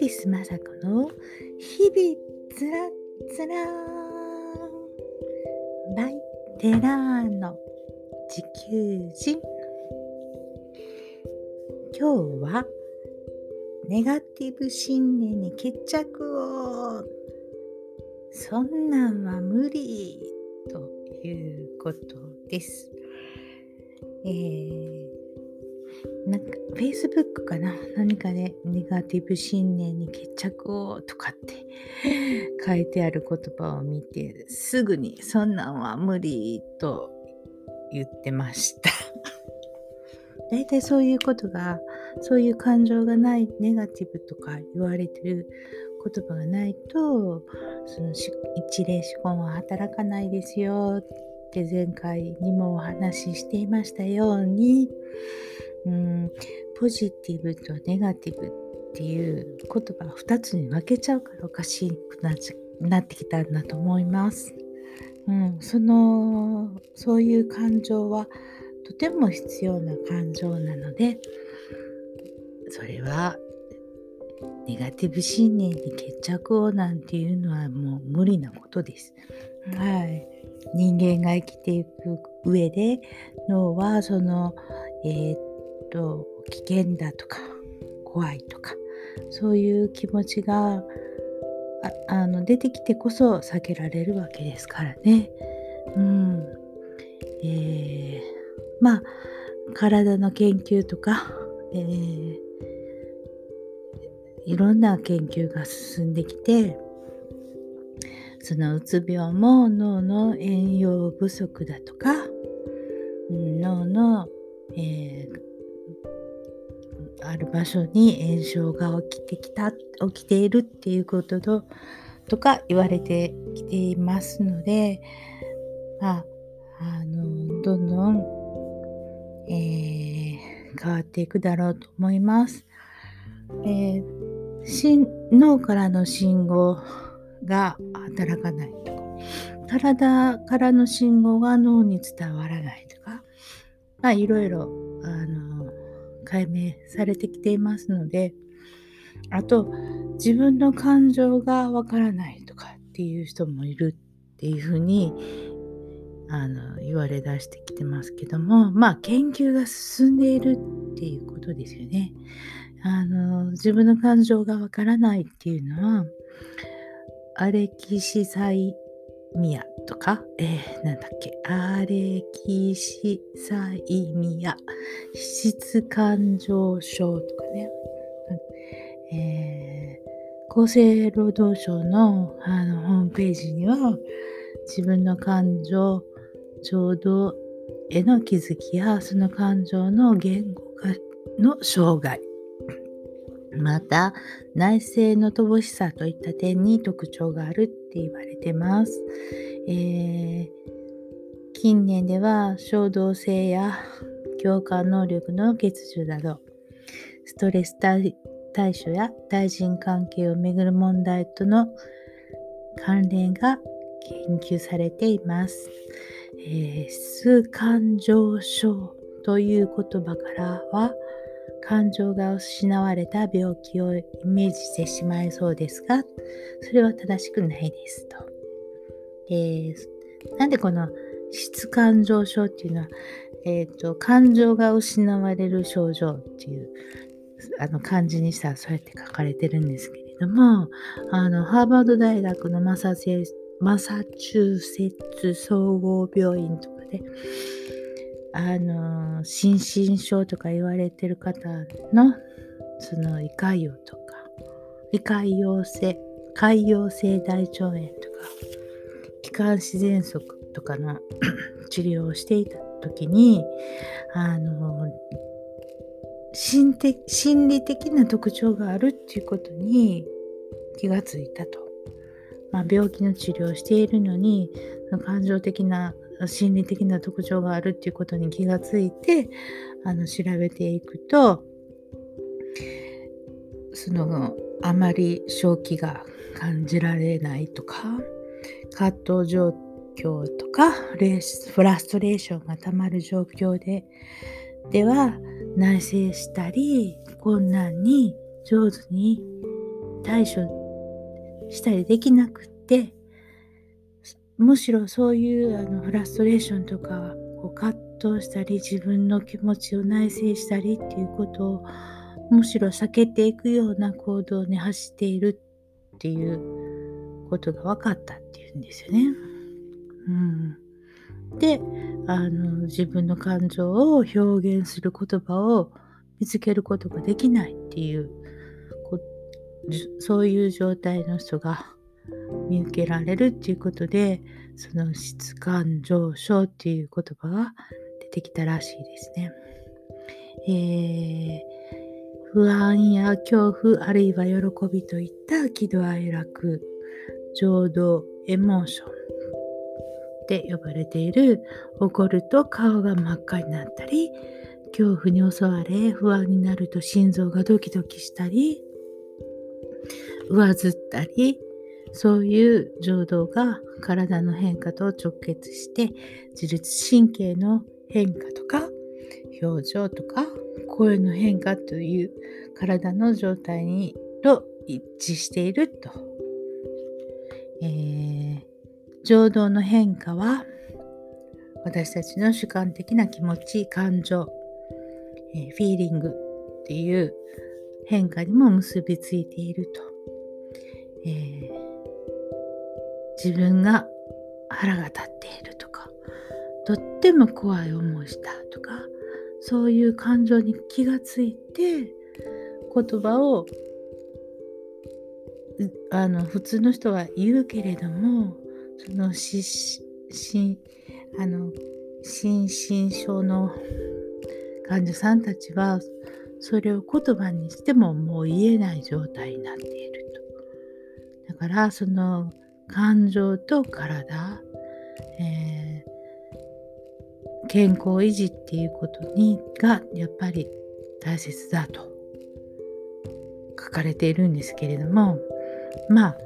ティス雅子の日々つらつらバイテラーノ地球人今日はネガティブ信念に決着をそんなんは無理ということです。えーなんか Facebook かな？何かで、ね、ネガティブ信念に決着をとかって 書いてある言葉を見てすぐにそんなんは無理と言ってました。大体そういうことがそういう感情がないネガティブとか言われてる言葉がないとその一例思考は働かないですよって前回にもお話ししていましたようにうんポジティブとネガティブっていう言葉を2つに分けちゃうからおかしくななってきたんだと思います。うん、そのそういう感情はとても必要な感情なのでそれはネガティブ信念に決着をなんていうのはもう無理なことです。はい、人間が生きていく上で脳はその、えー、と危険だとか怖いとかそういう気持ちがあの出てきてこそ避けられるわけですからね。うんえー、まあ体の研究とか、えー、いろんな研究が進んできてそのうつ病も脳の栄養不足だとか脳の、えー、ある場所に炎症が起きてきた起きているっていうこととか言われてきていますので、まあ、あのどんどん、えー、変わっていくだろうと思います。えー、脳からの信号が働かないとか体からの信号が脳に伝わらないとか、まあ、いろいろあの解明されてきていますのであと自分の感情がわからないとかっていう人もいるっていうふうにあの言われ出してきてますけどもまあ研究が進んでいるっていうことですよね。あの自分の感情がわからないっていうのはアレキシサイミアとか、えー、なんだっけ、アレキシサイミア、質感情症とかね、えー、厚生労働省のあのホームページには、自分の感情、情動への気づきや、その感情の言語化の障害、また内政の乏しさといった点に特徴があるって言われてます。えー、近年では衝動性や共感能力の欠如などストレス対処や対人関係をめぐる問題との関連が研究されています。えー、数感情症という言葉からは感情が失われた病気をイメージしてしまいそうですが、それは正しくないですと。えー、なんでこの質感情症っていうのは、えーと、感情が失われる症状っていうあの漢字にしたらそうやって書かれてるんですけれどもあのハーバード大学のマサチューセッツ総合病院とかであの心身症とか言われてる方のその胃潰瘍とか胃潰瘍性潰瘍性大腸炎とか気管支喘息とかの 治療をしていた時にあの心的心理的な特徴があるっていうことに気がついたと。まあ、病気の治療をしているのに感情的な心理的な特徴があるっていうことに気がついてあの調べていくとそのあまり正気が感じられないとか葛藤状況とかフラストレーションがたまる状況ででは内省したり困難に上手に対処したりできなくってむしろそういうあのフラストレーションとかこう葛藤したり自分の気持ちを内省したりっていうことをむしろ避けていくような行動に走っているっていうことが分かったっていうんですよね。うん、であの自分の感情を表現する言葉を見つけることができないっていうそういう状態の人が見受けられるっていうことでその質感上昇っていう言葉が出てきたらしいですね。えー、不安や恐怖あるいは喜びといった喜怒哀楽浄土エモーションって呼ばれている怒ると顔が真っ赤になったり恐怖に襲われ不安になると心臓がドキドキしたり上ずったりそういう情動が体の変化と直結して自律神経の変化とか表情とか声の変化という体の状態にと一致していると、えー、情動の変化は私たちの主観的な気持ち感情、えー、フィーリングっていう変化にも結びついていると、えー、自分が腹が立っているとかとっても怖い思いしたとかそういう感情に気がついて言葉をあの普通の人は言うけれどもそのししあの心身症の患者さんたちはそれを言葉にしてももう言えない状態になっていると。だからその感情と体、えー、健康維持っていうことにがやっぱり大切だと書かれているんですけれどもまあ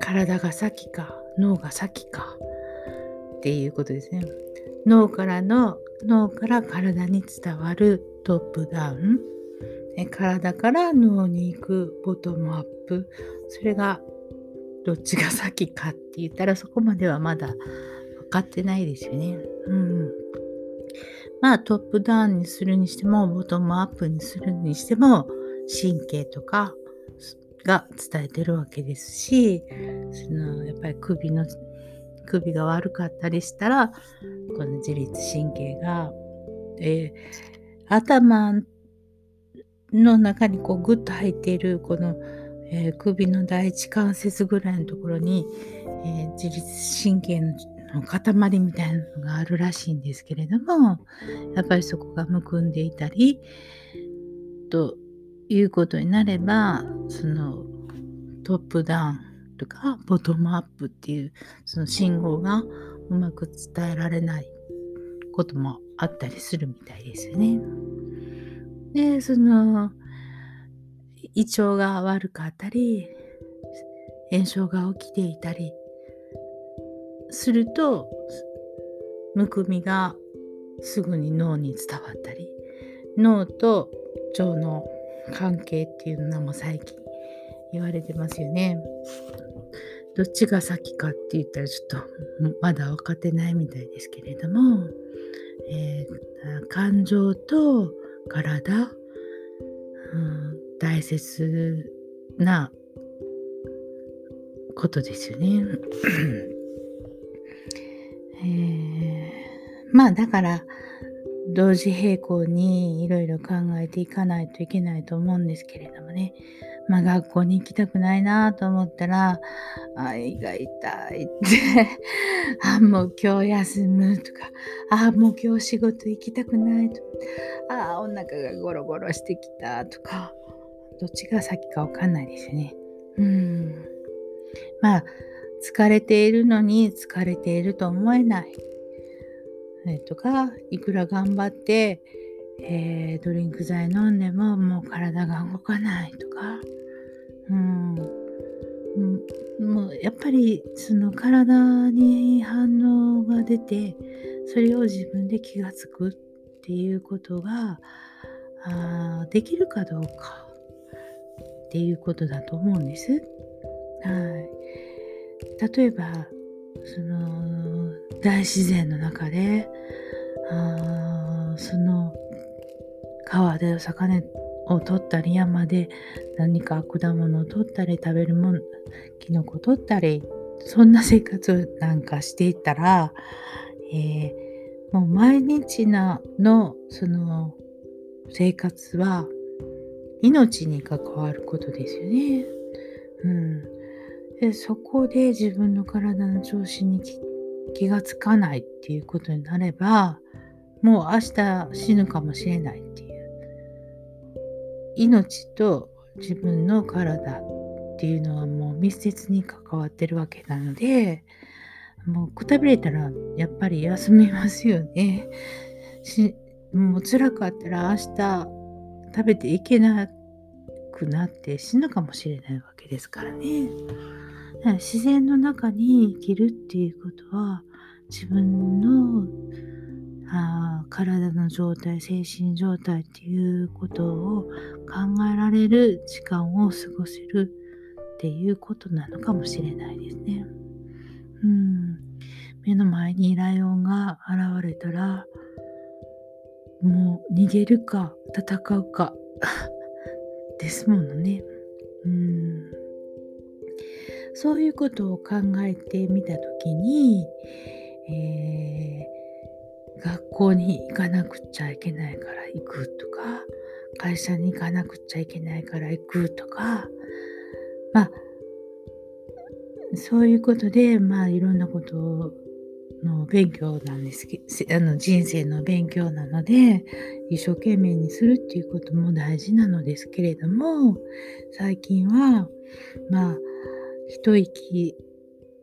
体が先か脳が先かっていうことですね。脳からの脳から体に伝わるトップダウン。体から脳に行くボトムアップ。それがどっちが先かって言ったらそこまではまだ分かってないですよね。うん。まあトップダウンにするにしてもボトムアップにするにしても神経とかが伝えてるわけですしそのやっぱり首の首が悪かったりしたらこの自律神経が、えー、頭の中にこうグッと入っているこのえー、首の第一関節ぐらいのところに、えー、自律神経の塊みたいなのがあるらしいんですけれどもやっぱりそこがむくんでいたりということになればそのトップダウンとかボトムアップっていうその信号がうまく伝えられないこともあったりするみたいですよね。でその胃腸が悪かったり炎症が起きていたりするとむくみがすぐに脳に伝わったり脳と腸の関係っていうのも最近言われてますよね。どっちが先かって言ったらちょっとまだ分かってないみたいですけれども、えー、感情と体、うん、大切なことですよね。えー、まあだから同時並行にいろいろ考えていかないといけないと思うんですけれどもね。まあ学校に行きたくないなと思ったら、あ、胃が痛いってあ、もう今日休むとか、あ、もう今日仕事行きたくないとか、あ、お腹がゴロゴロしてきたとか、どっちが先かわかんないですよね。うん。まあ、疲れているのに疲れていると思えない。えとか、いくら頑張って、えー、ドリンク剤飲んでももう体が動かないとか、うん、うん、もうやっぱりその体に反応が出てそれを自分で気が付くっていうことがあできるかどうかっていうことだと思うんです。はい、例えばその大自然の中であその川で魚を取ったり山で何か果物を取ったり食べるものキノコを取ったりそんな生活なんかしていったら、えー、もう毎日なのその生活は命に関わることですよね。うん、でそこで自分の体の調子に気がつかないっていうことになればもう明日死ぬかもしれないっていう命と自分の体っていうのはもう密接に関わってるわけなのでもうくたびれたらやっぱり休みますよね。しもう辛かったら明日食べていけなくなって死ぬかもしれないわけですからね。自然の中に生きるっていうことは自分のあ体の状態精神状態っていうことを考えられる時間を過ごせるっていうことなのかもしれないですね。うん、目の前にライオンが現れたらもう逃げるか戦うか ですものね。うんそういうことを考えてみた時に、えー、学校に行かなくちゃいけないから行くとか会社に行かなくちゃいけないから行くとかまあそういうことでまあいろんなことをの勉強なんですけどあの人生の勉強なので一生懸命にするっていうことも大事なのですけれども最近はまあ一息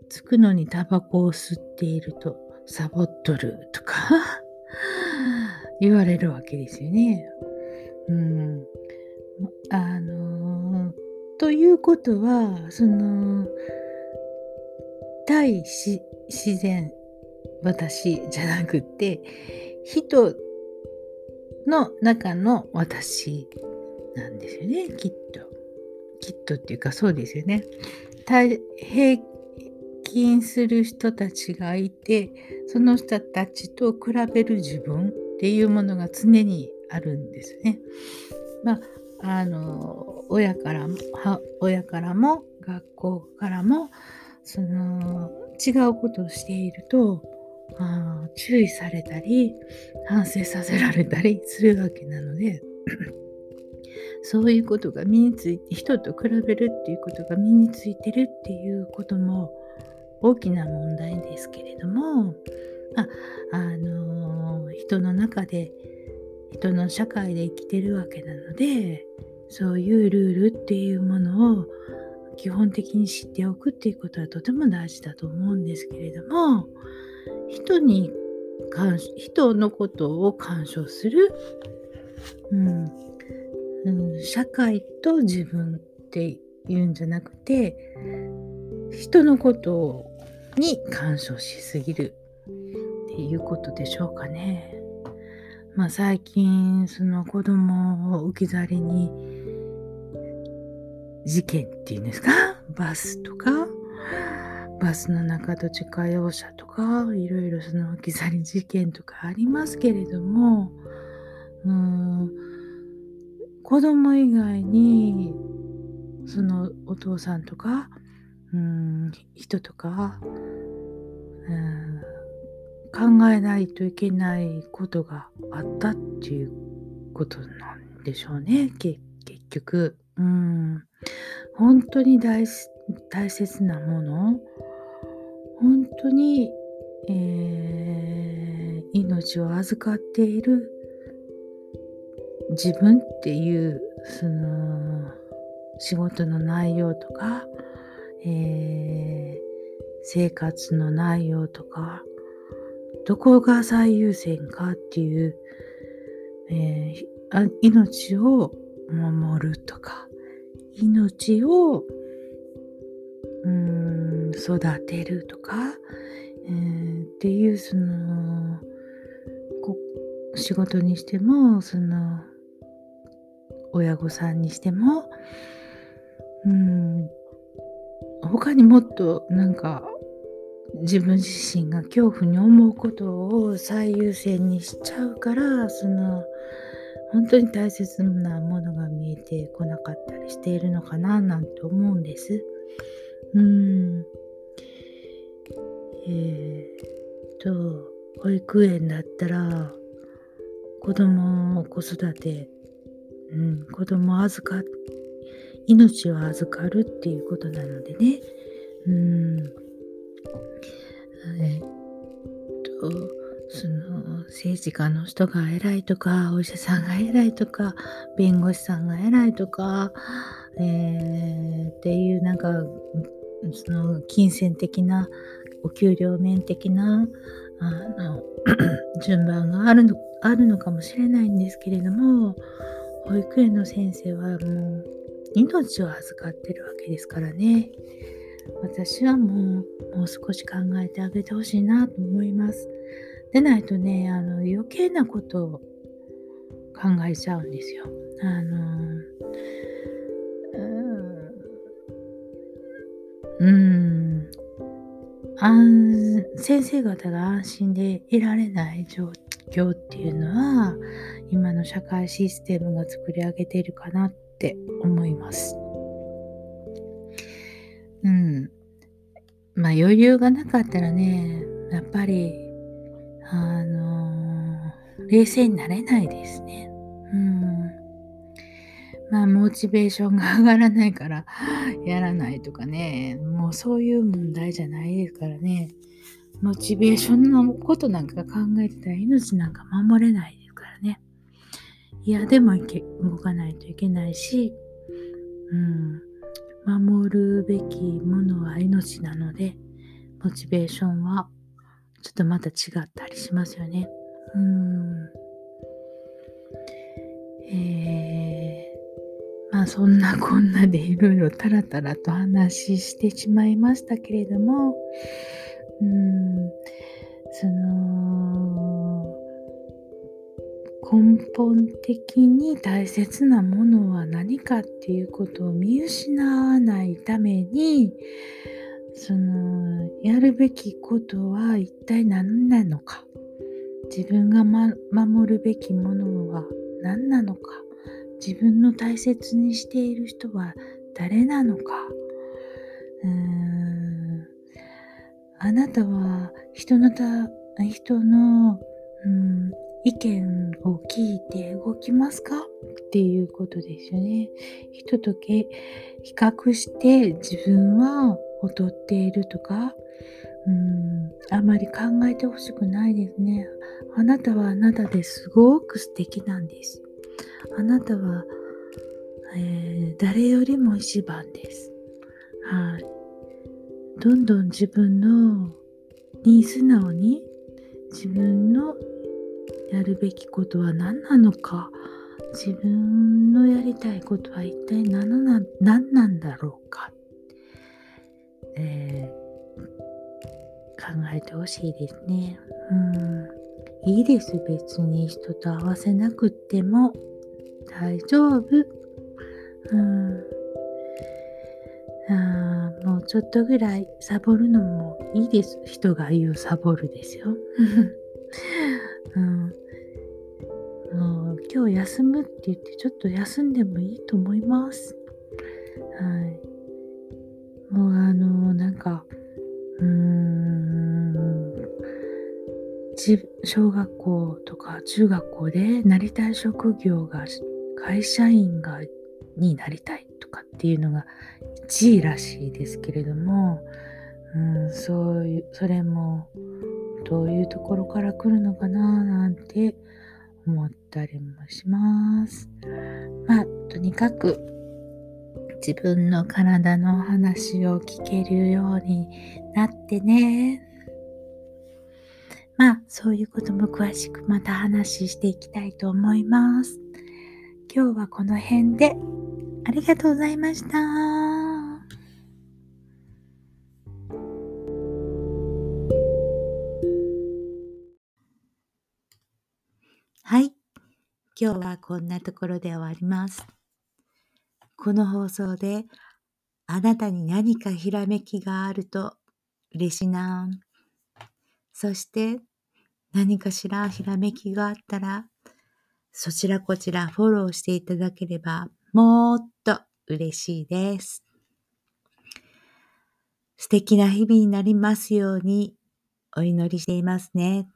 つくのにタバコを吸っているとサボっとるとか 言われるわけですよね。うん、あのということはその対自然私じゃなくて人の中の私なんですよねきっと。きっとっていうかそうですよね。平均する人たちがいてその人たちと比べる自分っていうものが常にあるんですね。まああの親からも親からも学校からもその違うことをしているとあ注意されたり反省させられたりするわけなので そういうことが身について人と比べるっていうことが身についてるっていうことも大きな問題ですけれどもああの人の中で人の社会で生きてるわけなのでそういうルールっていうものを基本的に知っておくっていうことはとても大事だと思うんですけれども人に人のことを干渉する、うん。うん、社会と自分っていうんじゃなくて人のことに干渉しすぎる。っていうことでしょうかね。まあ、最近その子供を置き去りに事件っていうんですか？バスとか？バスの中と自家用車とかいろいろその置き去り事件とかありますけれどもうん子供以外にそのお父さんとかうん人とかうん考えないといけないことがあったっていうことなんでしょうね結局。うん本当に大大切なもの本当に、えー、命を預かっている自分っていうその仕事の内容とか、えー、生活の内容とかどこが最優先かっていう、えー、命を守るとか命を育てるとか、えー、っていうその仕事にしてもその親御さんにしてもうん、他にもっとなんか自分自身が恐怖に思うことを最優先にしちゃうからその本当に大切なものが見えてこなかったりしているのかななんて思うんです。うん。えー、と、保育園だったら子供を子育て、うん、子供預か命を預かるっていうことなのでね。うん。えっと、その政治家の人が偉いとか、お医者さんが偉いとか、弁護士さんが偉いとか、えー、っていうなんか、その金銭的な、お給料面的な、あの 順番があるのあるのかもしれないんですけれども、保育園の先生はもう命を預かってるわけですからね。私はもう、もう少し考えてあげてほしいなと思います。でないとね、あの、余計なことを考えちゃうんですよ。あの、うん、安先生方が安心でいられない状況っていうのは、今の社会システムが作り上げているかなって思います。うん。まあ余裕がなかったらね、やっぱり、あのー、冷静になれないですね。うん。まあ、モチベーションが 上がらないからやらないとかね、もうそういう問題じゃないですからね。モチベーションのことなんか考えてたら命なんか守れないですからね。いや、でも動かないといけないし、うん。守るべきものは命なので、モチベーションはちょっとまた違ったりしますよね。うん。えー、まあそんなこんなでいろいろタラタラと話してしまいましたけれども、うん、その、根本的に大切なものは何かっていうことを見失わないためにそのやるべきことは一体何なのか。自分が、ま、守るべきものは何なのか。自分の大切にしている人は誰なのか？あなたは人のた人の、うん、意見を聞いて動きますか？っていうことですよね。人と比較して自分は劣っているとか、うん、あまり考えてほしくないですね。あなたはあなたですごく素敵なんです。あなたは、えー、誰よりも一番です。はい。どんどん自分のに素直に自分のやるべきことは何なのか自分のやりたいことは一体何な何なんだろうか、えー、考えてほしいですね。うんいいです別に人と合わせなくっても大丈夫？うんあもうちょっとぐらいサボるのもいいです。人が言うサボるですよ。うん、もう今日休むって言ってちょっと休んでもいいと思います。はい。もうあのなんかうーん小学校とか中学校でなりたい職業が会社員がになりたいとかっていうのが1位らしいですけれども、うん、そういうそれもどういうところから来るのかななんて思ったりもします。まあ、とにかく自分の体の話を聞けるようになってね。まあ、そういうことも詳しくまた話していきたいと思います。今日はこの辺でありがとうございました。はい今日はこんなところで終わります。この放送であなたに何かひらめきがあると嬉しいな。そして何かしらひらめきがあったら、そちらこちらフォローしていただければもっと嬉しいです。素敵な日々になりますようにお祈りしていますね。